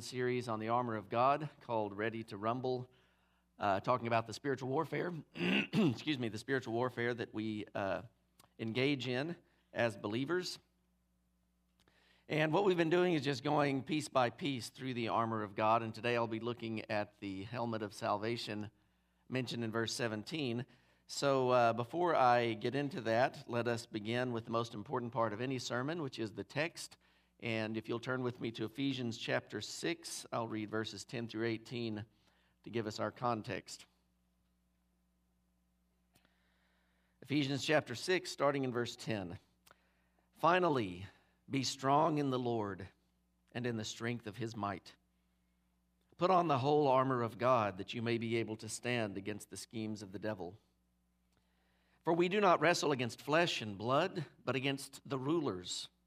series on the armor of God called Ready to Rumble, uh, talking about the spiritual warfare, excuse me, the spiritual warfare that we uh, engage in as believers. And what we've been doing is just going piece by piece through the armor of God. And today I'll be looking at the helmet of salvation mentioned in verse 17. So uh, before I get into that, let us begin with the most important part of any sermon, which is the text. And if you'll turn with me to Ephesians chapter 6, I'll read verses 10 through 18 to give us our context. Ephesians chapter 6, starting in verse 10. Finally, be strong in the Lord and in the strength of his might. Put on the whole armor of God that you may be able to stand against the schemes of the devil. For we do not wrestle against flesh and blood, but against the rulers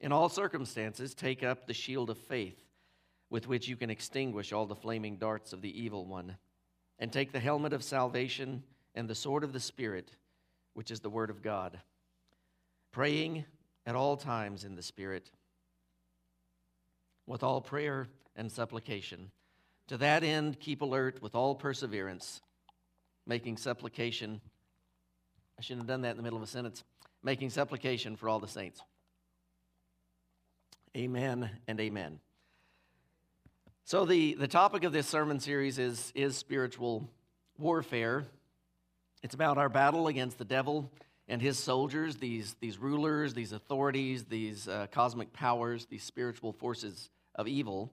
In all circumstances, take up the shield of faith with which you can extinguish all the flaming darts of the evil one, and take the helmet of salvation and the sword of the Spirit, which is the Word of God, praying at all times in the Spirit, with all prayer and supplication. To that end, keep alert with all perseverance, making supplication. I shouldn't have done that in the middle of a sentence. Making supplication for all the saints. Amen and amen. So, the, the topic of this sermon series is, is spiritual warfare. It's about our battle against the devil and his soldiers, these, these rulers, these authorities, these uh, cosmic powers, these spiritual forces of evil.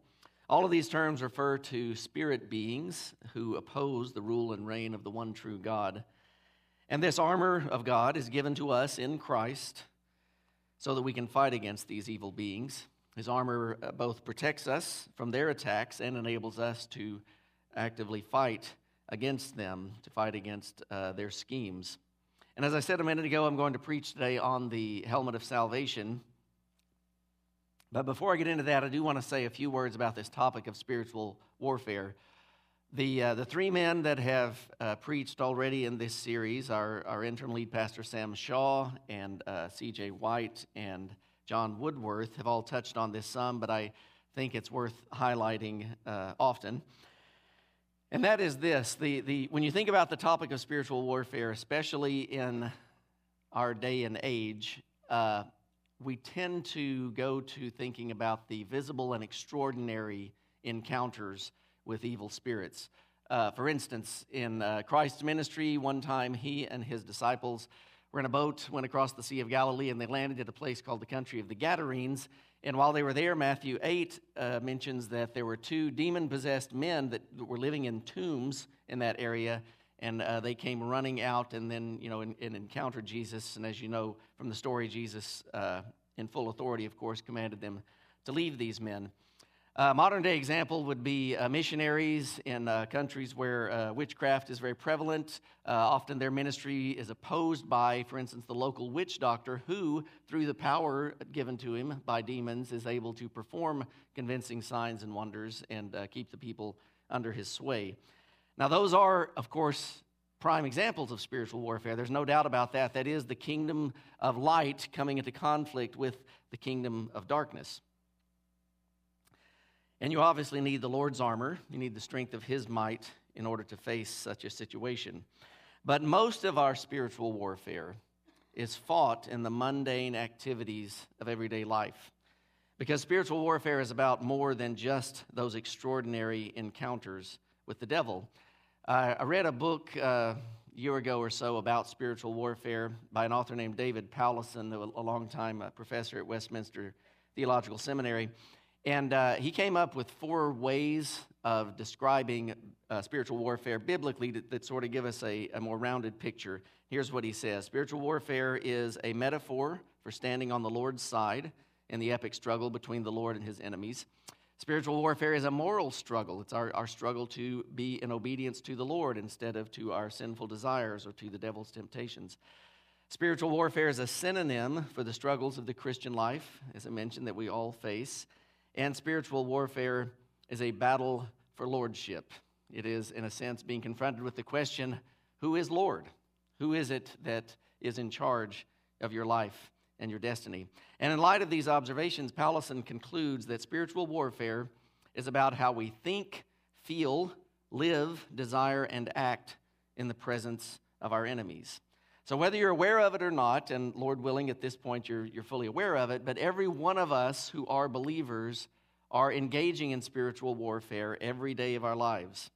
All of these terms refer to spirit beings who oppose the rule and reign of the one true God. And this armor of God is given to us in Christ so that we can fight against these evil beings. His armor uh, both protects us from their attacks and enables us to actively fight against them, to fight against uh, their schemes. And as I said a minute ago, I'm going to preach today on the helmet of salvation. But before I get into that, I do want to say a few words about this topic of spiritual warfare. The, uh, the three men that have uh, preached already in this series are our interim lead pastor Sam Shaw and uh, CJ White and John Woodworth have all touched on this some, but I think it's worth highlighting uh, often. And that is this the, the, when you think about the topic of spiritual warfare, especially in our day and age, uh, we tend to go to thinking about the visible and extraordinary encounters with evil spirits. Uh, for instance, in uh, Christ's ministry, one time he and his disciples were in a boat, went across the Sea of Galilee, and they landed at a place called the country of the Gadarenes. And while they were there, Matthew 8 uh, mentions that there were two demon possessed men that were living in tombs in that area. And uh, they came running out and then, you know, and, and, encountered Jesus. And as you know from the story, Jesus, uh, in full authority, of course, commanded them to leave these men. Uh, modern day example would be uh, missionaries in uh, countries where uh, witchcraft is very prevalent. Uh, often their ministry is opposed by, for instance, the local witch doctor, who, through the power given to him by demons, is able to perform convincing signs and wonders and keep the people under his sway. Now, those are, of course, prime examples of spiritual warfare. There's no doubt about that. That is the kingdom of light coming into conflict with the kingdom of darkness. And you obviously need the Lord's armor. You need the strength of His might in order to face such a situation. But most of our spiritual warfare is fought in the mundane activities of everyday life. Because spiritual warfare is about more than just those extraordinary encounters with the devil. Uh, I read a book uh, a year ago or so about spiritual warfare by an author named David Powlison, a long-time uh, professor at Westminster Theological Seminary. And uh, he came up with four ways of describing uh, spiritual warfare biblically that, that, sort of give us a, a more rounded picture. Here's what he says Spiritual warfare is a metaphor for standing on the Lord's side in the epic struggle between the Lord and his enemies. Spiritual warfare is a moral struggle. It's our, our struggle to be in obedience to the Lord instead of to our sinful desires or to the devil's temptations. Spiritual warfare is a synonym for the struggles of the Christian life, as I mentioned, that we all face. And spiritual warfare is a battle for lordship. It is, in a sense, being confronted with the question who is Lord? Who is it that is in charge of your life and your destiny? And in light of these observations, Powlison concludes that spiritual warfare is about how we think, feel, live, desire, and act in the presence of our enemies. So, whether you're aware of it or not, and Lord willing, at this point you're, you're fully aware of it, but every one of us who are believers are engaging in spiritual warfare every day of our lives.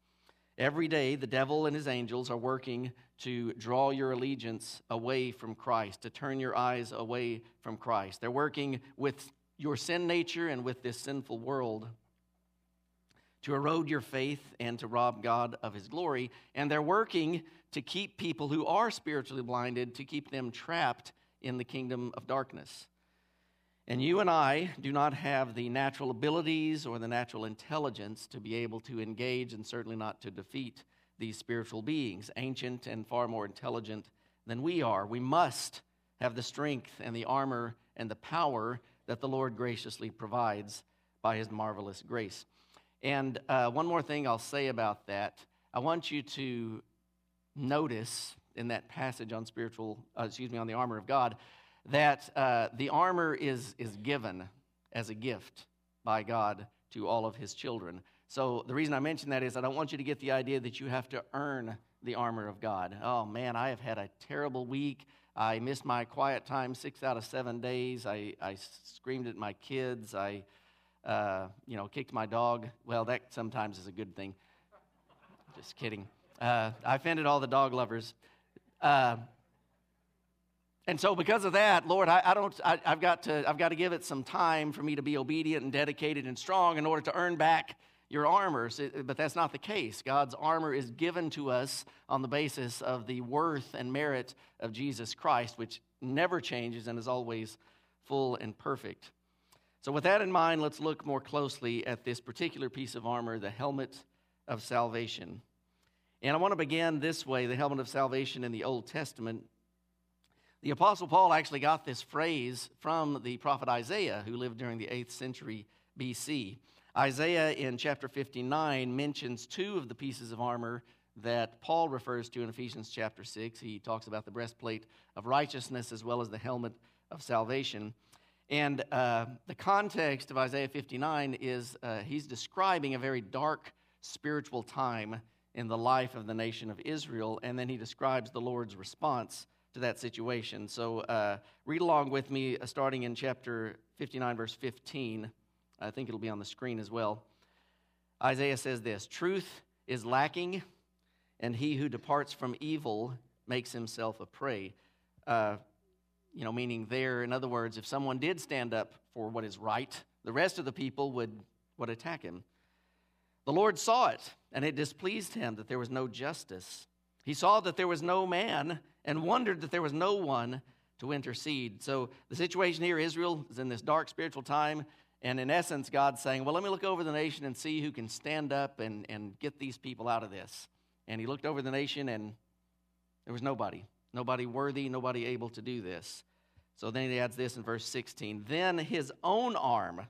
Every day, the devil and his angels are working to draw your allegiance away from Christ, to turn your eyes away from Christ. They're working with your sin nature and with this sinful world to erode your faith and to rob God of his glory. And they're working to keep people who are spiritually blinded, to keep them trapped in the kingdom of darkness. And you and I do not have the natural abilities or the natural intelligence to be able to engage and certainly not to defeat these spiritual beings, ancient and far more intelligent than we are. We must have the strength and the armor and the power that the Lord graciously provides by his marvelous grace. And uh, one more thing I'll say about that I want you to notice in that passage on spiritual, uh, excuse me, on the armor of God that uh, the armor is, is given as a gift by God to all of his children. So the reason I mention that is I don't want you to get the idea that you have to earn the armor of God. Oh man, I have had a terrible week. I missed my quiet time six out of seven days. I, I screamed at my kids. I, uh, you know, kicked my dog. Well, that sometimes is a good thing. Just kidding. Uh, I offended all the dog lovers. Uh, and so, because of that, Lord, I, I don't, I, have got to, I've got to give it some time for me to be obedient and dedicated and strong in order to earn back your armor. But that's not the case. God's armor is given to us on the basis of the worth and merit of Jesus Christ, which never changes and is always full and perfect. So, with that in mind, let's look more closely at this particular piece of armor, the helmet of salvation. And I want to begin this way the helmet of salvation in the Old Testament the Apostle Paul actually got this phrase from the prophet Isaiah, who lived during the 8th century BC. Isaiah in chapter 59 mentions two of the pieces of armor that Paul refers to in Ephesians chapter 6. He talks about the breastplate of righteousness as well as the helmet of salvation. And uh, the context of Isaiah 59 is uh, he's describing a very dark spiritual time in the life of the nation of Israel, and then he describes the Lord's response to that situation. So uh, read along with me, uh, starting in chapter 59, verse 15. I think it'll be on the screen as well. Isaiah says this Truth is lacking, and he who departs from evil makes himself a prey. Uh, you know, meaning there, in other words, if someone did stand up for what is right, the rest of the people would, would attack him. The Lord saw it, and it displeased him that there was no justice. He saw that there was no man and wondered that there was no one to intercede. So the situation here, Israel is in this dark spiritual time. And in essence, God's saying, Well, let me look over the nation and see who can stand up and, and get these people out of this. And he looked over the nation, and there was nobody. Nobody worthy, nobody able to do this. So then he adds this in verse 16. Then his own arm,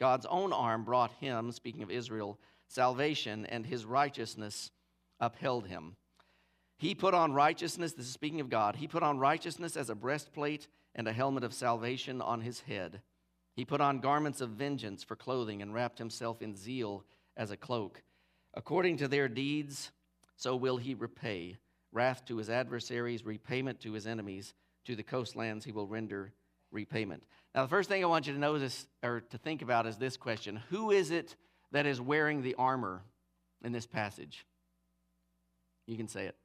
God's own arm, brought him, speaking of Israel, salvation, and his righteousness upheld him. He put on righteousness, this is speaking of God, he put on righteousness as a breastplate and a helmet of salvation on his head. He put on garments of vengeance for clothing and wrapped himself in zeal as a cloak. According to their deeds, so will he repay wrath to his adversaries, repayment to his enemies. To the coastlands he will render repayment. Now, the first thing I want you to notice or to think about is this question Who is it that is wearing the armor in this passage? You can say it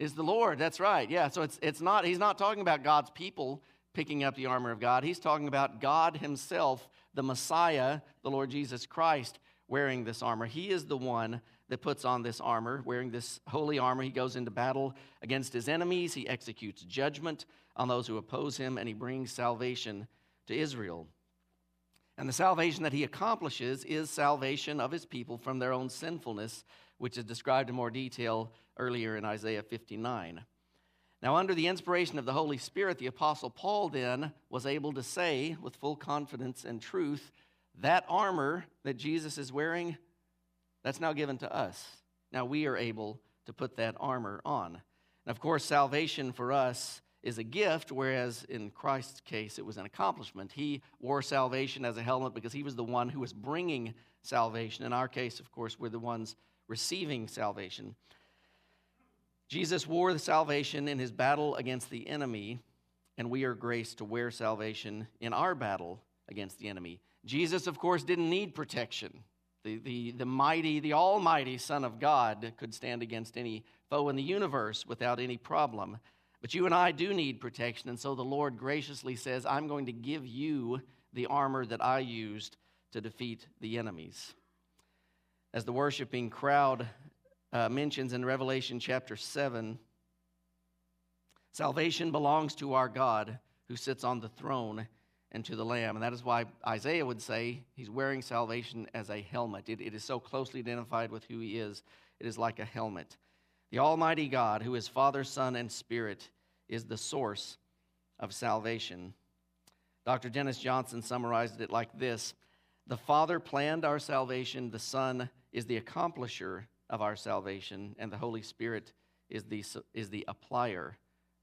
is the Lord. That's right. Yeah. So it's, it's not, he's not talking about God's people picking up the armor of God. He's talking about God himself, the Messiah, the Lord Jesus Christ, wearing this armor. He is the one that puts on this armor, wearing this holy armor. He goes into battle against his enemies. He executes judgment on those who oppose him, and he brings salvation to Israel. And the salvation that he accomplishes is salvation of his people from their own sinfulness, which is described in more detail earlier in Isaiah 59. Now, under the inspiration of the Holy Spirit, the Apostle Paul then was able to say with full confidence and truth that armor that Jesus is wearing, that's now given to us. Now we are able to put that armor on. And of course, salvation for us is a gift, whereas in Christ's case, it was an accomplishment. He wore salvation as a helmet because he was the one who was bringing salvation. In our case, of course, we're the ones receiving salvation. Jesus wore the salvation in his battle against the enemy, and we are graced to wear salvation in our battle against the enemy. Jesus, of course, didn't need protection. The, the, the mighty, the almighty Son of God could stand against any foe in the universe without any problem. But you and I do need protection, and so the Lord graciously says, I'm going to give you the armor that I used to defeat the enemies. As the worshiping crowd uh, mentions in Revelation chapter 7, salvation belongs to our God who sits on the throne and to the Lamb. And that is why Isaiah would say he's wearing salvation as a helmet. It, it is so closely identified with who he is, it is like a helmet. The Almighty God, who is Father, Son, and Spirit, is the source of salvation. Dr. Dennis Johnson summarized it like this The Father planned our salvation, the Son is the accomplisher of our salvation, and the Holy Spirit is the, is the applier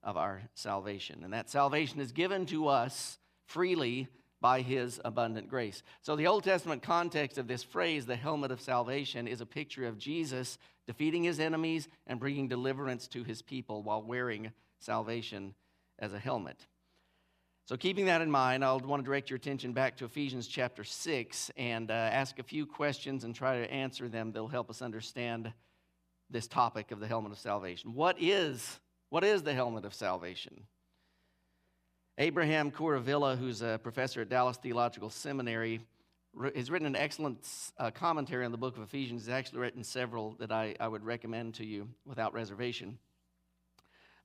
of our salvation. And that salvation is given to us freely by his abundant grace. So, the Old Testament context of this phrase, the helmet of salvation, is a picture of Jesus defeating his enemies and bringing deliverance to his people while wearing salvation as a helmet. So, keeping that in mind, I'll want to direct your attention back to Ephesians chapter 6 and uh, ask a few questions and try to answer them. They'll help us understand this topic of the helmet of salvation. What is, what is the helmet of salvation? Abraham Kuruvilla, who's a professor at Dallas Theological Seminary, has written an excellent uh, commentary on the book of Ephesians. He's actually written several that I, I would recommend to you without reservation.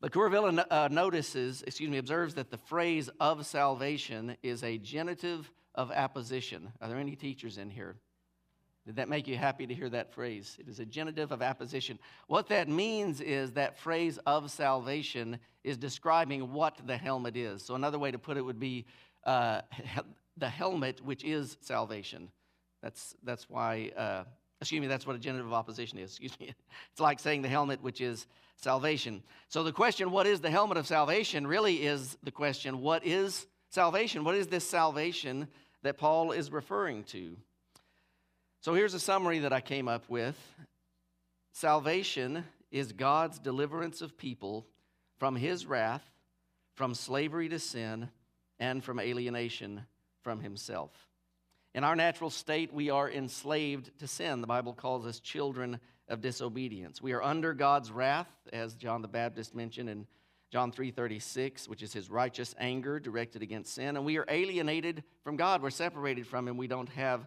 But Kuruvilla uh, notices, excuse me, observes that the phrase of salvation is a genitive of apposition. Are there any teachers in here? Did that make you happy to hear that phrase? It is a genitive of apposition. What that means is that phrase of salvation is describing what the helmet is. So, another way to put it would be uh, the helmet, which is salvation. That's, that's why, uh, excuse me, that's what a genitive of opposition is. Excuse me. It's like saying the helmet, which is salvation. So, the question, what is the helmet of salvation, really is the question, what is salvation? What is this salvation that Paul is referring to? So here's a summary that I came up with Salvation is God's deliverance of people from his wrath, from slavery to sin, and from alienation from himself. In our natural state, we are enslaved to sin. The Bible calls us children of disobedience. We are under God's wrath, as John the Baptist mentioned in John 3:36, which is his righteous anger directed against sin, and we are alienated from God. We're separated from him. We don't have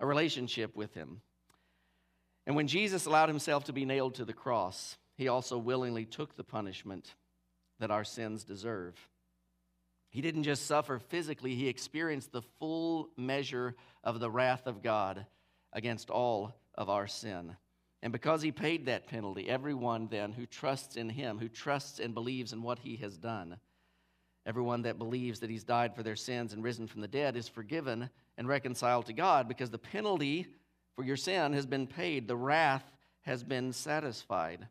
a relationship with him. And when Jesus allowed himself to be nailed to the cross, he also willingly took the punishment that our sins deserve. He didn't just suffer physically, he experienced the full measure of the wrath of God against all of our sin. And because he paid that penalty, everyone then who trusts in him, who trusts and believes in what he has done, everyone that believes that he's died for their sins and risen from the dead is forgiven and reconciled to God because the penalty for your sin has been paid, the wrath has been satisfied.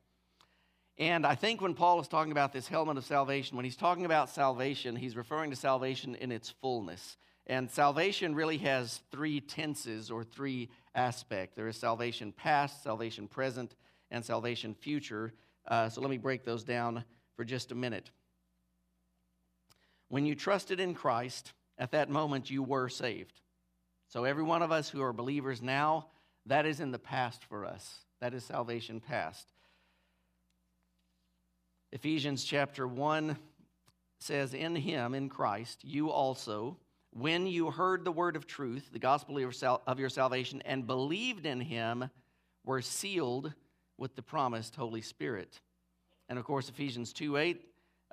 And I think when Paul is talking about this helmet of salvation, when he's talking about salvation, he's referring to salvation in its fullness. And salvation really has three tenses or three aspects there is salvation past, salvation present, and salvation future. Uh, so let me break those down for just a minute. When you trusted in Christ, at that moment you were saved. So, every one of us who are believers now, that is in the past for us. That is salvation past. Ephesians chapter 1 says, In him, in Christ, you also, when you heard the word of truth, the gospel of your salvation, and believed in him, were sealed with the promised Holy Spirit. And of course, Ephesians 2 8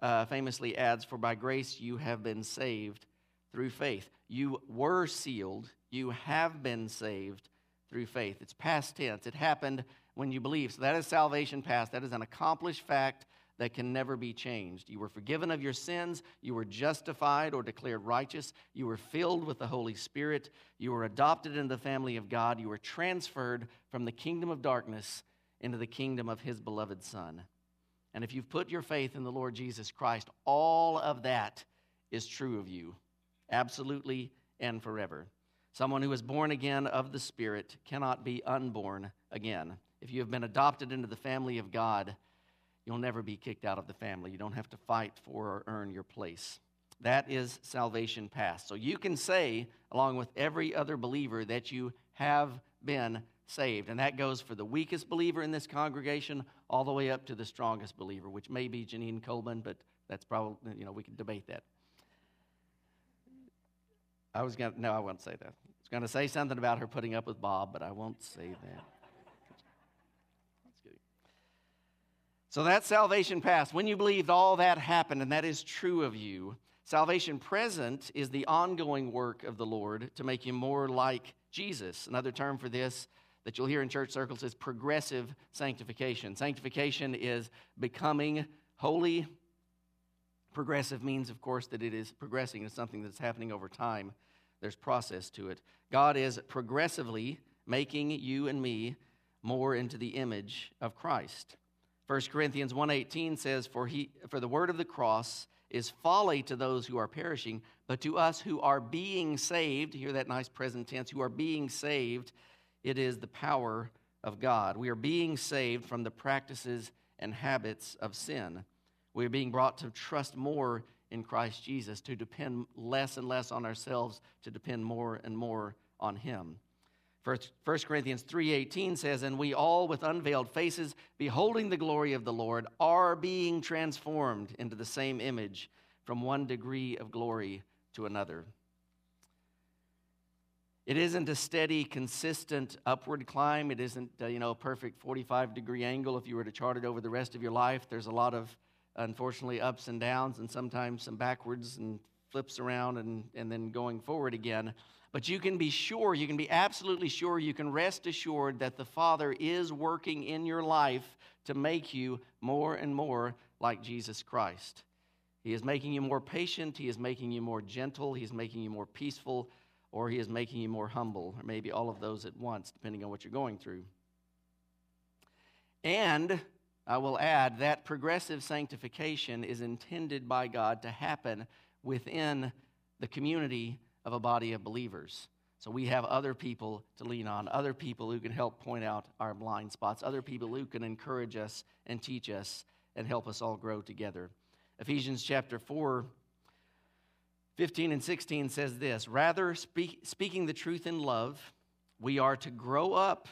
uh, famously adds, For by grace you have been saved through faith. You were sealed, you have been saved through faith. It's past tense, it happened when you believe. So that is salvation past. That is an accomplished fact that can never be changed. You were forgiven of your sins, you were justified or declared righteous, you were filled with the Holy Spirit, you were adopted into the family of God, you were transferred from the kingdom of darkness into the kingdom of his beloved Son. And if you've put your faith in the Lord Jesus Christ, all of that is true of you, absolutely and forever. Someone who is born again of the Spirit cannot be unborn again. If you have been adopted into the family of God, you'll never be kicked out of the family. You don't have to fight for or earn your place. That is salvation past. So you can say, along with every other believer, that you have been saved. And that goes for the weakest believer in this congregation all the way up to the strongest believer, which may be Janine Coleman, but that's probably, you know, we can debate that. I was going to, no, I won't say that. I was going to say something about her putting up with Bob, but I won't say that. So that's salvation past. When you believed all that happened, and that is true of you, salvation present is the ongoing work of the Lord to make you more like Jesus. Another term for this that you'll hear in church circles is progressive sanctification. Sanctification is becoming holy. Progressive means, of course, that it is progressing. It's something that's happening over time. There's process to it. God is progressively making you and me more into the image of Christ. 1 Corinthians 1:18 says for he for the word of the cross is folly to those who are perishing but to us who are being saved hear that nice present tense who are being saved it is the power of God. We are being saved from the practices and habits of sin. We are being brought to trust more in Christ Jesus, to depend less and less on ourselves, to depend more and more on Him. 1 Corinthians 3:18 says, "And we all with unveiled faces, beholding the glory of the Lord, are being transformed into the same image from one degree of glory to another." It isn't a steady, consistent upward climb. It isn't, uh, you know, a perfect 45 degree angle if you were to chart it over the rest of your life. There's a lot of, unfortunately, ups and downs, and sometimes some backwards and flips around and, and then going forward again. But you can be sure, you can be absolutely sure, you can rest assured that the Father is working in your life to make you more and more like Jesus Christ. He is making you more patient, He is making you more gentle, He is making you more peaceful or he is making you more humble, or maybe all of those at once, depending on what you're going through. And I will add that progressive sanctification is intended by God to happen within the community of a body of believers. So we have other people to lean on, other people who can help point out our blind spots, other people who can encourage us and teach us and help us all grow together. Ephesians chapter 4 15 and 16 says this Rather, speak, speaking the truth in love, we are to grow up.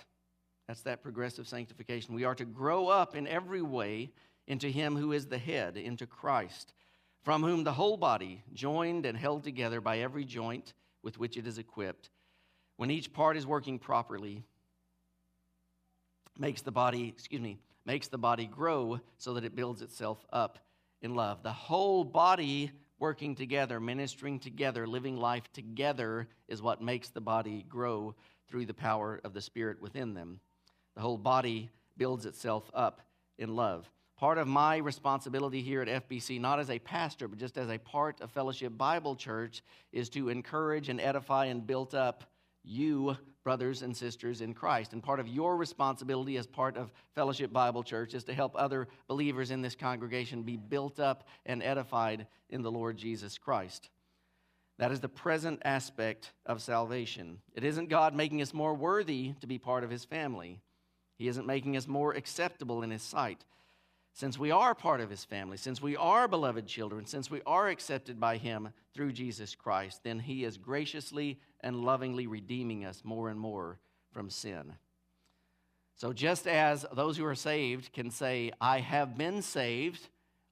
That's that progressive sanctification. We are to grow up in every way into Him who is the head, into Christ, from whom the whole body, joined and held together by every joint with which it is equipped, when each part is working properly, makes the body, excuse me, makes the body grow so that it builds itself up in love. The whole body working together, ministering together, living life together is what makes the body grow through the power of the Spirit within them. The whole body builds itself up in love. Part of my responsibility here at FBC, not as a pastor, but just as a part of Fellowship Bible Church, is to encourage and edify and build up you, brothers and sisters in Christ. And part of your responsibility as part of Fellowship Bible Church is to help other believers in this congregation be built up and edified in the Lord Jesus Christ. That is the present aspect of salvation. It isn't God making us more worthy to be part of His family, He isn't making us more acceptable in His sight. Since we are part of his family, since we are beloved children, since we are accepted by him through Jesus Christ, then he is graciously and lovingly redeeming us more and more from sin. So, just as those who are saved can say, I have been saved,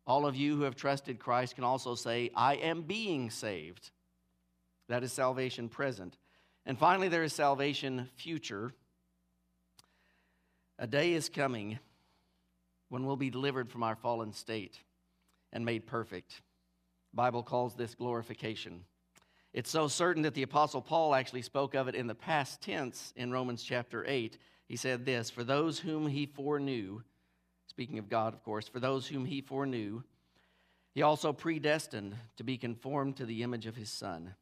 all of you who have trusted Christ can also say, I am being saved. That is salvation present. And finally, there is salvation future. A day is coming when we'll be delivered from our fallen state and made perfect. The Bible calls this glorification. It's so certain that the Apostle Paul actually spoke of it in the past tense in Romans chapter 8. He said this For those whom he foreknew, speaking of God, of course, for those whom he foreknew, he also predestined to be conformed to the image of his Son.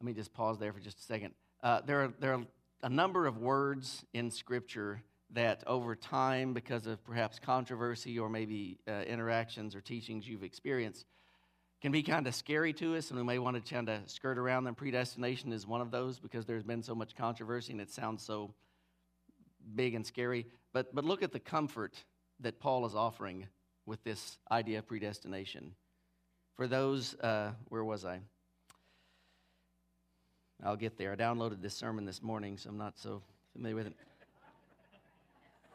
Let me just pause there for just a second. Uh, there, are, there are a number of words in Scripture that over time, because of perhaps controversy or maybe uh, interactions or teachings you've experienced, can be kind of scary to us, and we may want to kind of skirt around them. Predestination is one of those because there's been so much controversy and it sounds so big and scary. But, but look at the comfort that Paul is offering with this idea of predestination. For those, uh, where was I? I'll get there. I downloaded this sermon this morning, so I'm not so familiar with it.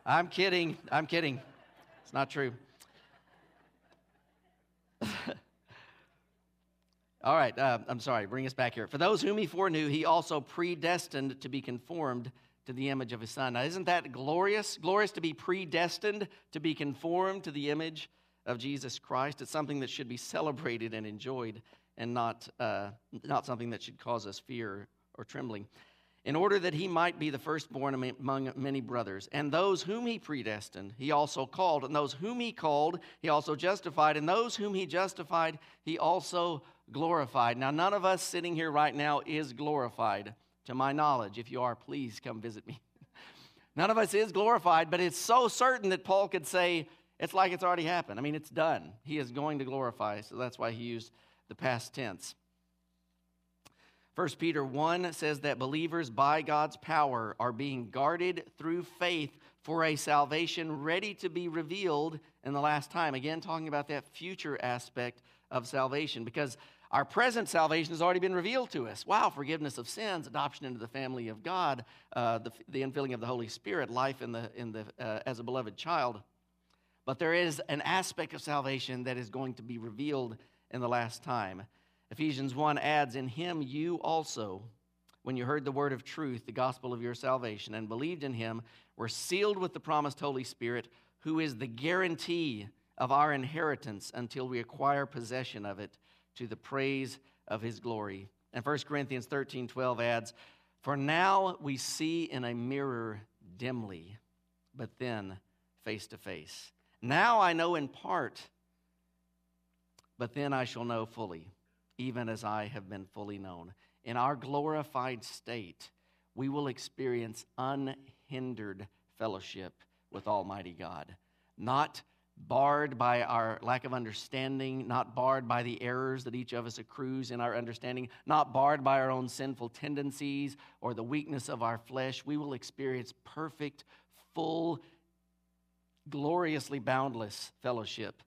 I'm kidding. I'm kidding. It's not true. All right, uh, I'm sorry, bring us back here. For those whom he foreknew, he also predestined to be conformed to the image of his son. Now, isn't that glorious? Glorious to be predestined to be conformed to the image of Jesus Christ. It's something that should be celebrated and enjoyed and not, uh, not something that should cause us fear or trembling. In order that he might be the firstborn among many brothers. And those whom he predestined, he also called. And those whom he called, he also justified. And those whom he justified, he also glorified. Now, none of us sitting here right now is glorified, to my knowledge. If you are, please come visit me. None of us is glorified, but it's so certain that Paul could say, it's like it's already happened. I mean, it's done. He is going to glorify, so that's why he used the past tense. 1 Peter 1 says that believers, by God's power, are being guarded through faith for a salvation ready to be revealed in the last time. Again, talking about that future aspect of salvation, because our present salvation has already been revealed to us. Wow, forgiveness of sins, adoption into the family of God, uh, the, the infilling of the Holy Spirit, life in the, in the, uh, as a beloved child. But there is an aspect of salvation that is going to be revealed in the last time. Ephesians 1 adds, In him you also, when you heard the word of truth, the gospel of your salvation, and believed in him, were sealed with the promised Holy Spirit, who is the guarantee of our inheritance until we acquire possession of it to the praise of his glory. And 1 Corinthians 13 12 adds, For now we see in a mirror dimly, but then face to face. Now I know in part, but then I shall know fully, even as I have been fully known. In our glorified state, we will experience unhindered fellowship with Almighty God, not barred by our lack of understanding, not barred by the errors that each of us accrues in our understanding, not barred by our own sinful tendencies or the weakness of our flesh. We will experience perfect, full, gloriously boundless fellowship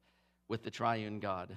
with the triune God.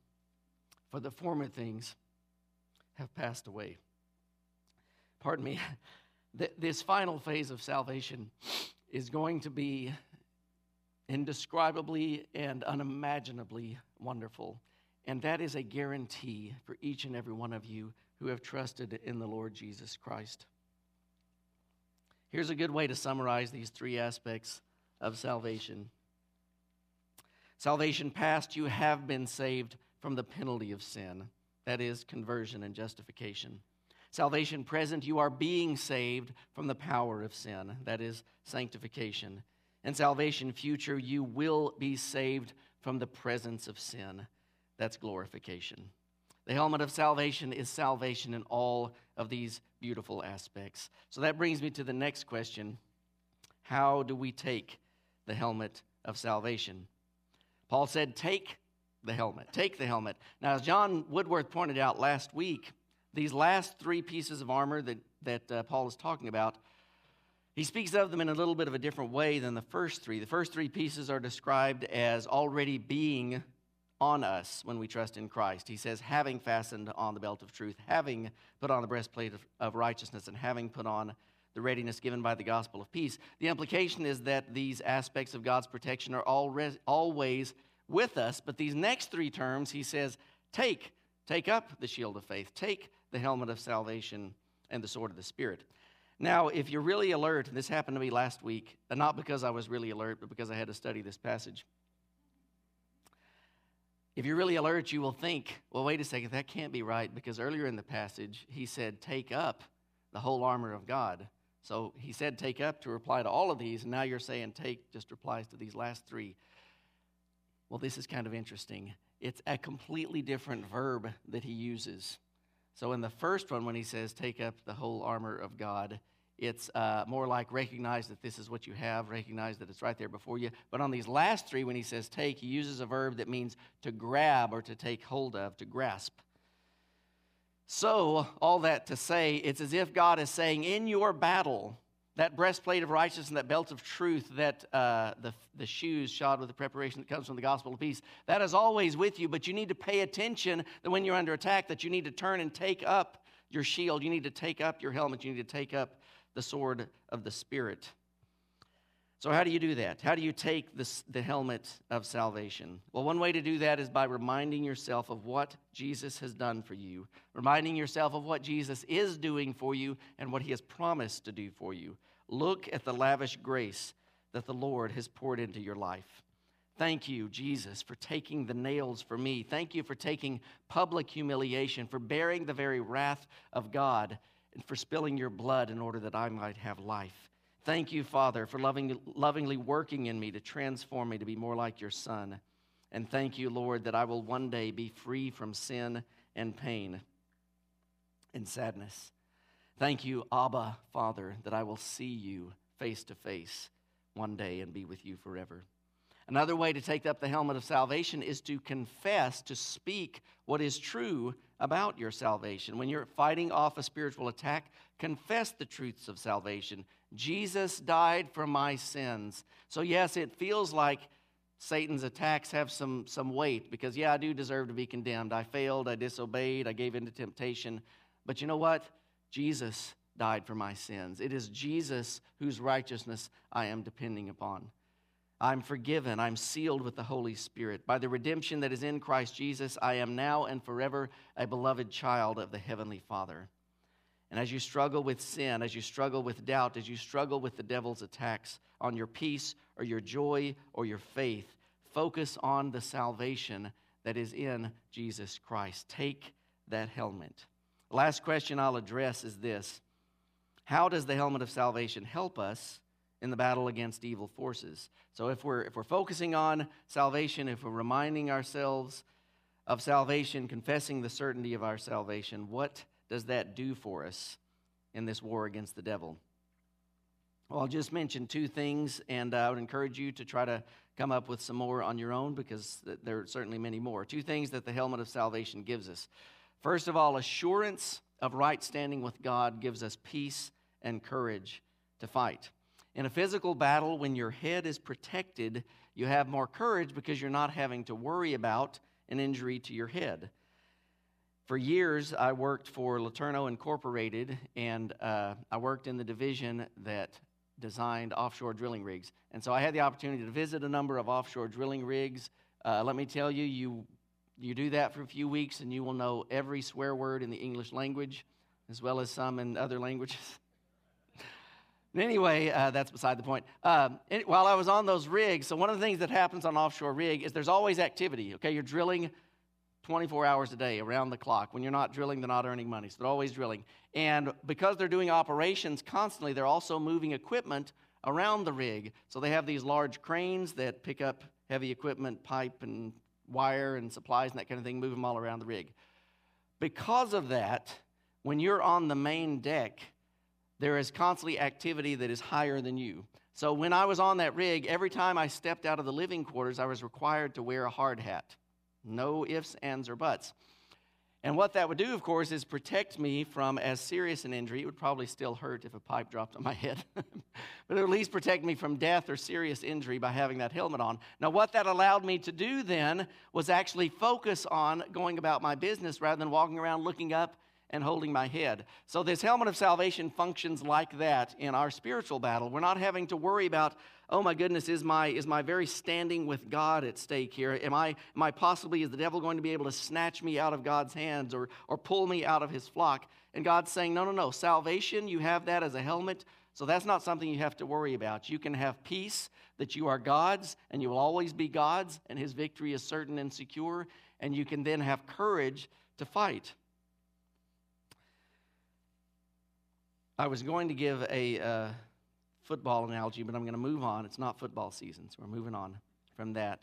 for the former things have passed away. Pardon me. This final phase of salvation is going to be indescribably and unimaginably wonderful. And that is a guarantee for each and every one of you who have trusted in the Lord Jesus Christ. Here's a good way to summarize these three aspects of salvation. Salvation past, you have been saved from the penalty of sin. That is conversion and justification. Salvation present, you are being saved from the power of sin. That is sanctification. And salvation future, you will be saved from the presence of sin. That's glorification. The helmet of salvation is salvation in all of these beautiful aspects. So that brings me to the next question How do we take the helmet of salvation? Paul said, Take the helmet. Take the helmet. Now, as John Woodworth pointed out last week, these last three pieces of armor that, that uh, Paul is talking about, he speaks of them in a little bit of a different way than the first three. The first three pieces are described as already being on us when we trust in Christ. He says, having fastened on the belt of truth, having put on the breastplate of, of righteousness, and having put on the readiness given by the gospel of peace. The implication is that these aspects of God's protection are always, always with us, but these next three terms, he says, take, take up the shield of faith, take the helmet of salvation and the sword of the Spirit. Now, if you're really alert, and this happened to me last week, not because I was really alert, but because I had to study this passage. If you're really alert, you will think, well, wait a second, that can't be right, because earlier in the passage, he said, take up the whole armor of God. So he said, take up to reply to all of these, and now you're saying take just replies to these last three. Well, this is kind of interesting. It's a completely different verb that he uses. So in the first one, when he says take up the whole armor of God, it's uh, more like recognize that this is what you have, recognize that it's right there before you. But on these last three, when he says take, he uses a verb that means to grab or to take hold of, to grasp. So, all that to say, it's as if God is saying, in your battle, that breastplate of righteousness and that belt of truth, that uh, the, the shoes shod with the preparation that comes from the gospel of peace, that is always with you, but you need to pay attention that when you're under attack, that you need to turn and take up your shield, you need to take up your helmet, you need to take up the sword of the Spirit. So, how do you do that? How do you take this, the helmet of salvation? Well, one way to do that is by reminding yourself of what Jesus has done for you, reminding yourself of what Jesus is doing for you and what he has promised to do for you. Look at the lavish grace that the Lord has poured into your life. Thank you, Jesus, for taking the nails for me. Thank you for taking public humiliation, for bearing the very wrath of God, and for spilling your blood in order that I might have life. Thank you, Father, for loving, lovingly working in me to transform me to be more like your Son. And thank you, Lord, that I will one day be free from sin and pain and sadness. Thank you, Abba, Father, that I will see you face to face one day and be with you forever. Another way to take up the helmet of salvation is to confess, to speak what is true about your salvation. When you're fighting off a spiritual attack, confess the truths of salvation. Jesus died for my sins. So, yes, it feels like Satan's attacks have some, some weight because, yeah, I do deserve to be condemned. I failed, I disobeyed, I gave in to temptation. But you know what? Jesus died for my sins. It is Jesus whose righteousness I am depending upon. I'm forgiven. I'm sealed with the Holy Spirit. By the redemption that is in Christ Jesus, I am now and forever a beloved child of the Heavenly Father. And as you struggle with sin, as you struggle with doubt, as you struggle with the devil's attacks on your peace or your joy or your faith, focus on the salvation that is in Jesus Christ. Take that helmet. Last question I'll address is this How does the helmet of salvation help us in the battle against evil forces? So, if we're, if we're focusing on salvation, if we're reminding ourselves of salvation, confessing the certainty of our salvation, what does that do for us in this war against the devil? Well, I'll just mention two things, and uh, I would encourage you to try to come up with some more on your own because there are certainly many more. Two things that the helmet of salvation gives us. First of all, assurance of right standing with God gives us peace and courage to fight. In a physical battle, when your head is protected, you have more courage because you're not having to worry about an injury to your head. For years, I worked for LeTourneau Incorporated, and uh, I worked in the division that designed offshore drilling rigs. And so I had the opportunity to visit a number of offshore drilling rigs. Uh, let me tell you, you, you do that for a few weeks, and you will know every swear word in the English language, as well as some in other languages. anyway, uh, that's beside the point. Um, it, while I was on those rigs, so one of the things that happens on offshore rig is there's always activity. Okay, you're drilling 24 hours a day, around the clock. When you're not drilling, they're not earning money, so they're always drilling. And because they're doing operations constantly, they're also moving equipment around the rig. So they have these large cranes that pick up heavy equipment, pipe and wire and supplies and that kind of thing, move them all around the rig. Because of that, when you're on the main deck, there is constantly activity that is higher than you. So when I was on that rig, every time I stepped out of the living quarters, I was required to wear a hard hat. No ifs, ands, or buts. And what that would do, of course, is protect me from as serious an injury. It would probably still hurt if a pipe dropped on my head. but it would at least protect me from death or serious injury by having that helmet on. Now, what that allowed me to do then was actually focus on going about my business rather than walking around looking up and holding my head. So, this helmet of salvation functions like that in our spiritual battle. We're not having to worry about, oh my goodness, is my, is my very standing with God at stake here? Am I, am I possibly, is the devil going to be able to snatch me out of God's hands or, or pull me out of his flock? And God's saying, no, no, no. Salvation, you have that as a helmet. So that's not something you have to worry about. You can have peace that you are God's and you will always be God's, and his victory is certain and secure. And you can then have courage to fight. I was going to give a uh, football analogy, but I'm going to move on. It's not football season, so we're moving on from that.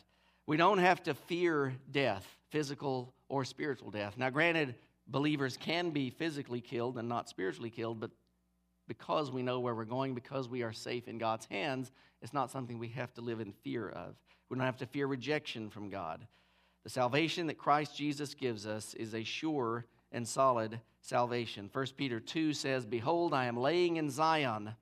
We don't have to fear death, physical or spiritual death. Now, granted, believers can be physically killed and not spiritually killed, but because we know where we're going, because we are safe in God's hands, it's not something we have to live in fear of. We don't have to fear rejection from God. The salvation that Christ Jesus gives us is a sure and solid salvation. 1 Peter 2 says, Behold, I am laying in Zion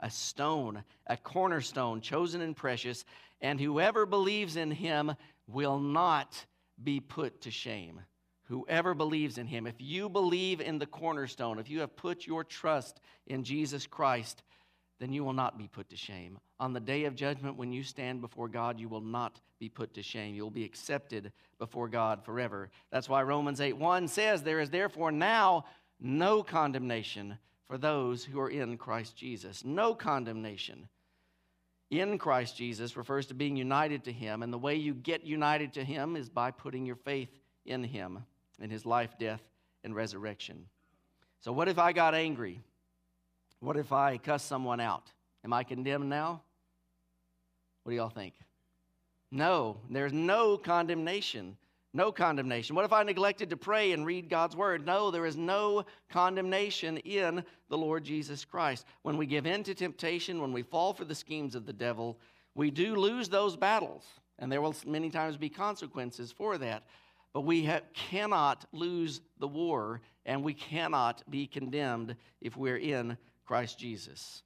a stone, a cornerstone, chosen and precious, and whoever believes in him will not be put to shame. Whoever believes in him, if you believe in the cornerstone, if you have put your trust in Jesus Christ, then you will not be put to shame. On the day of judgment, when you stand before God, you will not be put to shame. You will be accepted before God forever. That's why Romans 8 1 says, There is therefore now no condemnation for those who are in Christ Jesus. No condemnation. In Christ Jesus refers to being united to Him, and the way you get united to Him is by putting your faith in Him, in His life, death, and resurrection. So, what if I got angry? What if I cuss someone out? Am I condemned now? What do y'all think? No, there's no condemnation. No condemnation. What if I neglected to pray and read God's word? No, there is no condemnation in the Lord Jesus Christ. When we give in to temptation, when we fall for the schemes of the devil, we do lose those battles, and there will many times be consequences for that. But we ha- cannot lose the war, and we cannot be condemned if we're in Christ Jesus.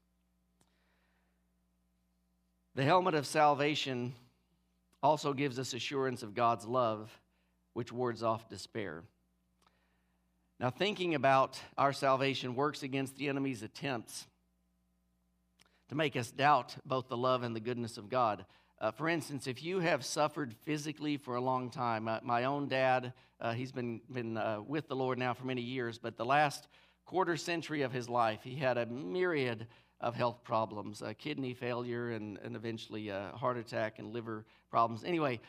The helmet of salvation also gives us assurance of God's love, which wards off despair. Now, thinking about our salvation works against the enemy's attempts to make us doubt both the love and the goodness of God. Uh, for instance, if you have suffered physically for a long time, uh, my own dad, uh, he's been, been uh, with the Lord now for many years, but the last quarter century of his life, he had a myriad of health problems uh, kidney failure and, and eventually a heart attack and liver problems. Anyway,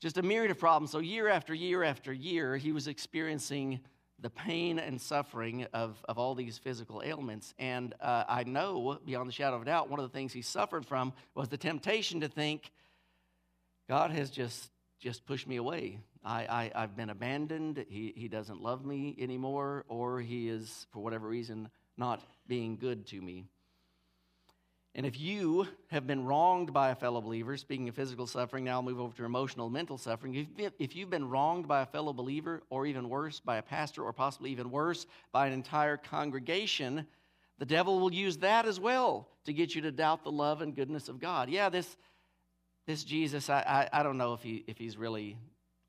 just a myriad of problems. So, year after year after year, he was experiencing the pain and suffering of, of all these physical ailments. And uh, I know, beyond the shadow of a doubt, one of the things he suffered from was the temptation to think, God has just, just pushed me away. I, I, have been abandoned. He, he doesn't love me anymore, or he is, for whatever reason, not being good to me. And if you have been wronged by a fellow believer, speaking of physical suffering, now I'll move over to emotional, mental suffering. If you've been wronged by a fellow believer, or even worse, by a pastor, or possibly even worse, by an entire congregation, the devil will use that as well to get you to doubt the love and goodness of God. Yeah, this, this Jesus, I, I, I don't know if, he, if he's really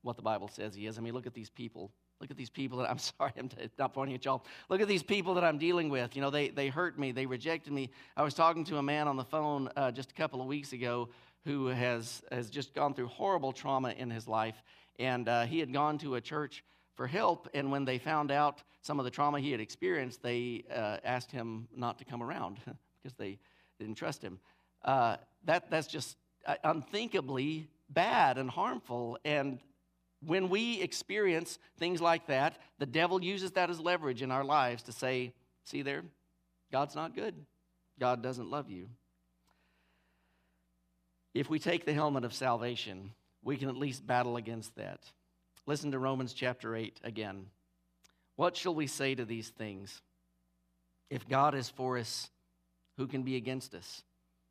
what the Bible says he is. I mean, look at these people. Look at these people that I'm sorry, I'm not pointing at y'all. Look at these people that I'm dealing with. You know, they, they hurt me, they rejected me. I was talking to a man on the phone uh, just a couple of weeks ago who has, has just gone through horrible trauma in his life. And uh, he had gone to a church for help. And when they found out some of the trauma he had experienced, they uh, asked him not to come around because they didn't trust him. Uh, that, that's just uh, unthinkably bad and harmful. And when we experience things like that, the devil uses that as leverage in our lives to say, see there, God's not good. God doesn't love you. If we take the helmet of salvation, we can at least battle against that. Listen to Romans chapter 8 again. What shall we say to these things? If God is for us, who can be against us?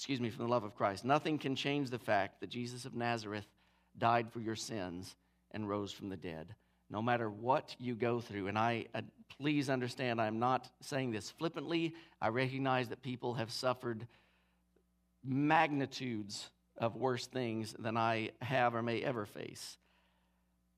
excuse me, from the love of Christ. Nothing can change the fact that Jesus of Nazareth died for your sins and rose from the dead. No matter what you go through, and I uh, please understand, I'm not saying this flippantly. I recognize that people have suffered magnitudes of worse things than I have or may ever face.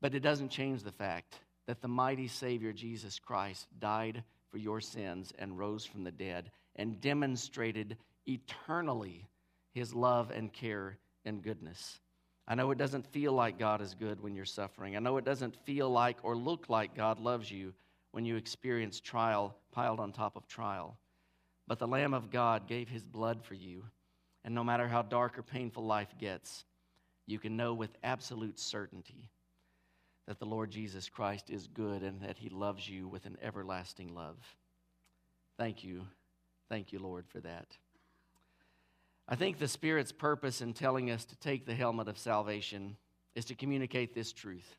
But it doesn't change the fact that the mighty Savior Jesus Christ died for your sins and rose from the dead and demonstrated eternally his love and care and goodness. I know it doesn't feel like God is good when you're suffering. I know it doesn't feel like or look like God loves you when you experience trial piled on top of trial. But the Lamb of God gave his blood for you. And no matter how dark or painful life gets, you can know with absolute certainty that the Lord Jesus Christ is good and that he loves you with an everlasting love. Thank you. Thank you, Lord, for that. I think the Spirit's purpose in telling us to take the helmet of salvation is to communicate this truth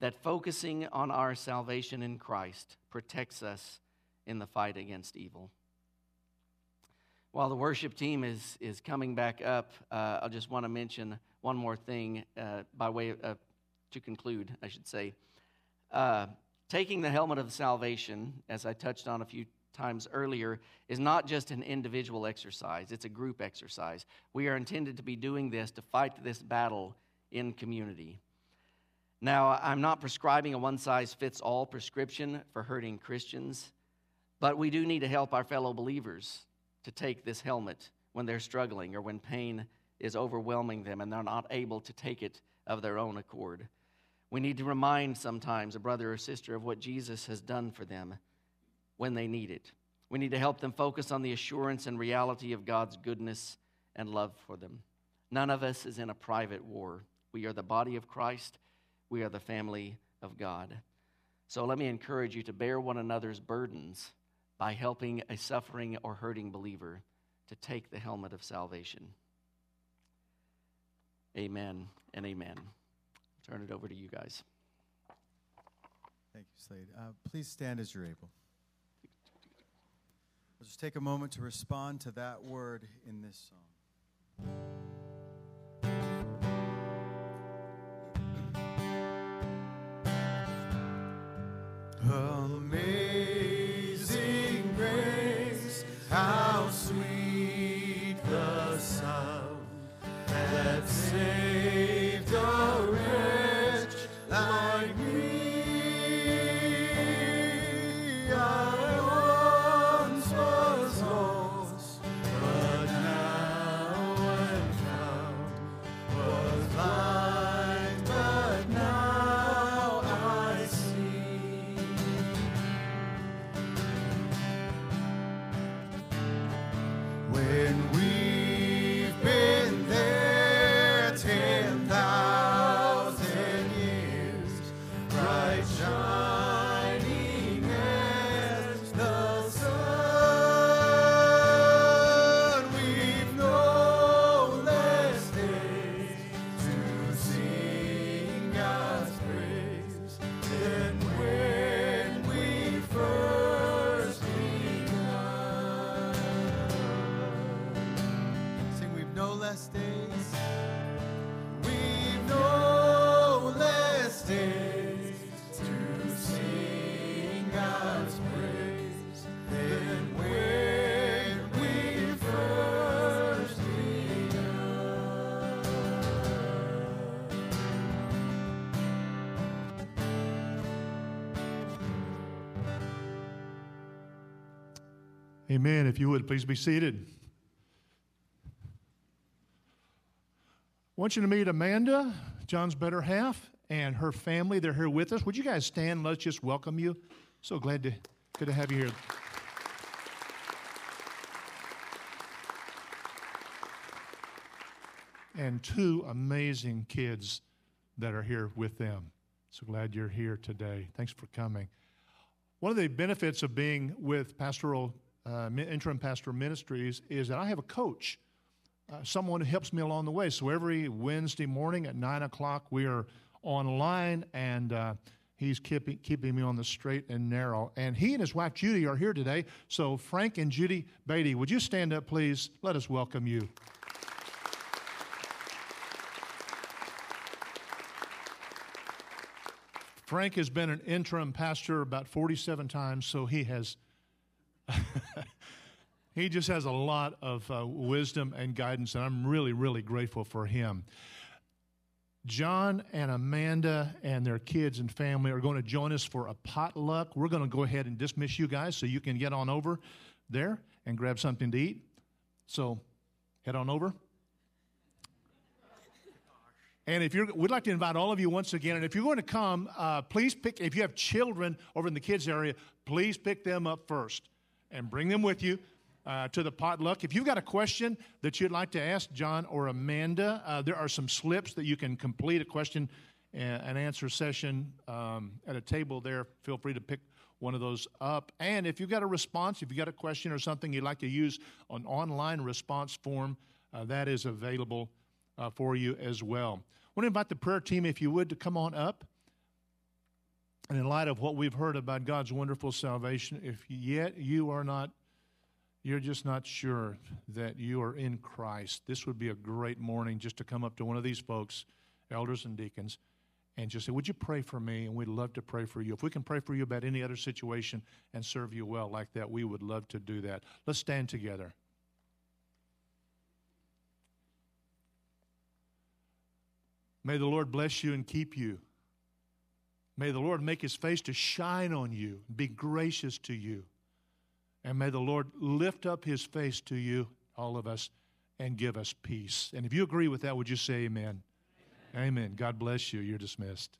that focusing on our salvation in Christ protects us in the fight against evil. While the worship team is, is coming back up, uh, I just want to mention one more thing uh, by way of, uh, to conclude, I should say. Uh, taking the helmet of salvation, as I touched on a few times earlier, is not just an individual exercise, it's a group exercise. We are intended to be doing this to fight this battle in community. Now, I'm not prescribing a one size fits all prescription for hurting Christians, but we do need to help our fellow believers to take this helmet when they're struggling or when pain is overwhelming them and they're not able to take it of their own accord. We need to remind sometimes a brother or sister of what Jesus has done for them when they need it. We need to help them focus on the assurance and reality of God's goodness and love for them. None of us is in a private war. We are the body of Christ, we are the family of God. So let me encourage you to bear one another's burdens by helping a suffering or hurting believer to take the helmet of salvation. Amen and amen. Turn it over to you guys. Thank you, Slade. Uh, please stand as you're able. Let's just take a moment to respond to that word in this song. Amen. If you would, please be seated. I want you to meet Amanda, John's better half, and her family. They're here with us. Would you guys stand? Let's just welcome you. So glad to good to have you here. And two amazing kids that are here with them. So glad you're here today. Thanks for coming. One of the benefits of being with pastoral uh, interim pastoral ministries is that I have a coach uh, someone who helps me along the way. So every Wednesday morning at 9 o'clock, we are online, and uh, he's keeping, keeping me on the straight and narrow. And he and his wife Judy are here today. So, Frank and Judy Beatty, would you stand up, please? Let us welcome you. Frank has been an interim pastor about 47 times, so he has. he just has a lot of uh, wisdom and guidance, and I'm really, really grateful for him. John and Amanda and their kids and family are going to join us for a potluck. We're going to go ahead and dismiss you guys so you can get on over there and grab something to eat. So head on over. And if you're, we'd like to invite all of you once again. And if you're going to come, uh, please pick, if you have children over in the kids' area, please pick them up first and bring them with you uh, to the potluck. If you've got a question that you'd like to ask John or Amanda, uh, there are some slips that you can complete a question and answer session um, at a table there. Feel free to pick one of those up. And if you've got a response, if you've got a question or something you'd like to use an online response form, uh, that is available uh, for you as well. I want to invite the prayer team, if you would, to come on up. And in light of what we've heard about God's wonderful salvation, if yet you are not, you're just not sure that you are in Christ, this would be a great morning just to come up to one of these folks, elders and deacons, and just say, Would you pray for me? And we'd love to pray for you. If we can pray for you about any other situation and serve you well like that, we would love to do that. Let's stand together. May the Lord bless you and keep you. May the Lord make his face to shine on you, and be gracious to you. And may the Lord lift up his face to you, all of us, and give us peace. And if you agree with that, would you say amen? Amen. amen. God bless you. You're dismissed.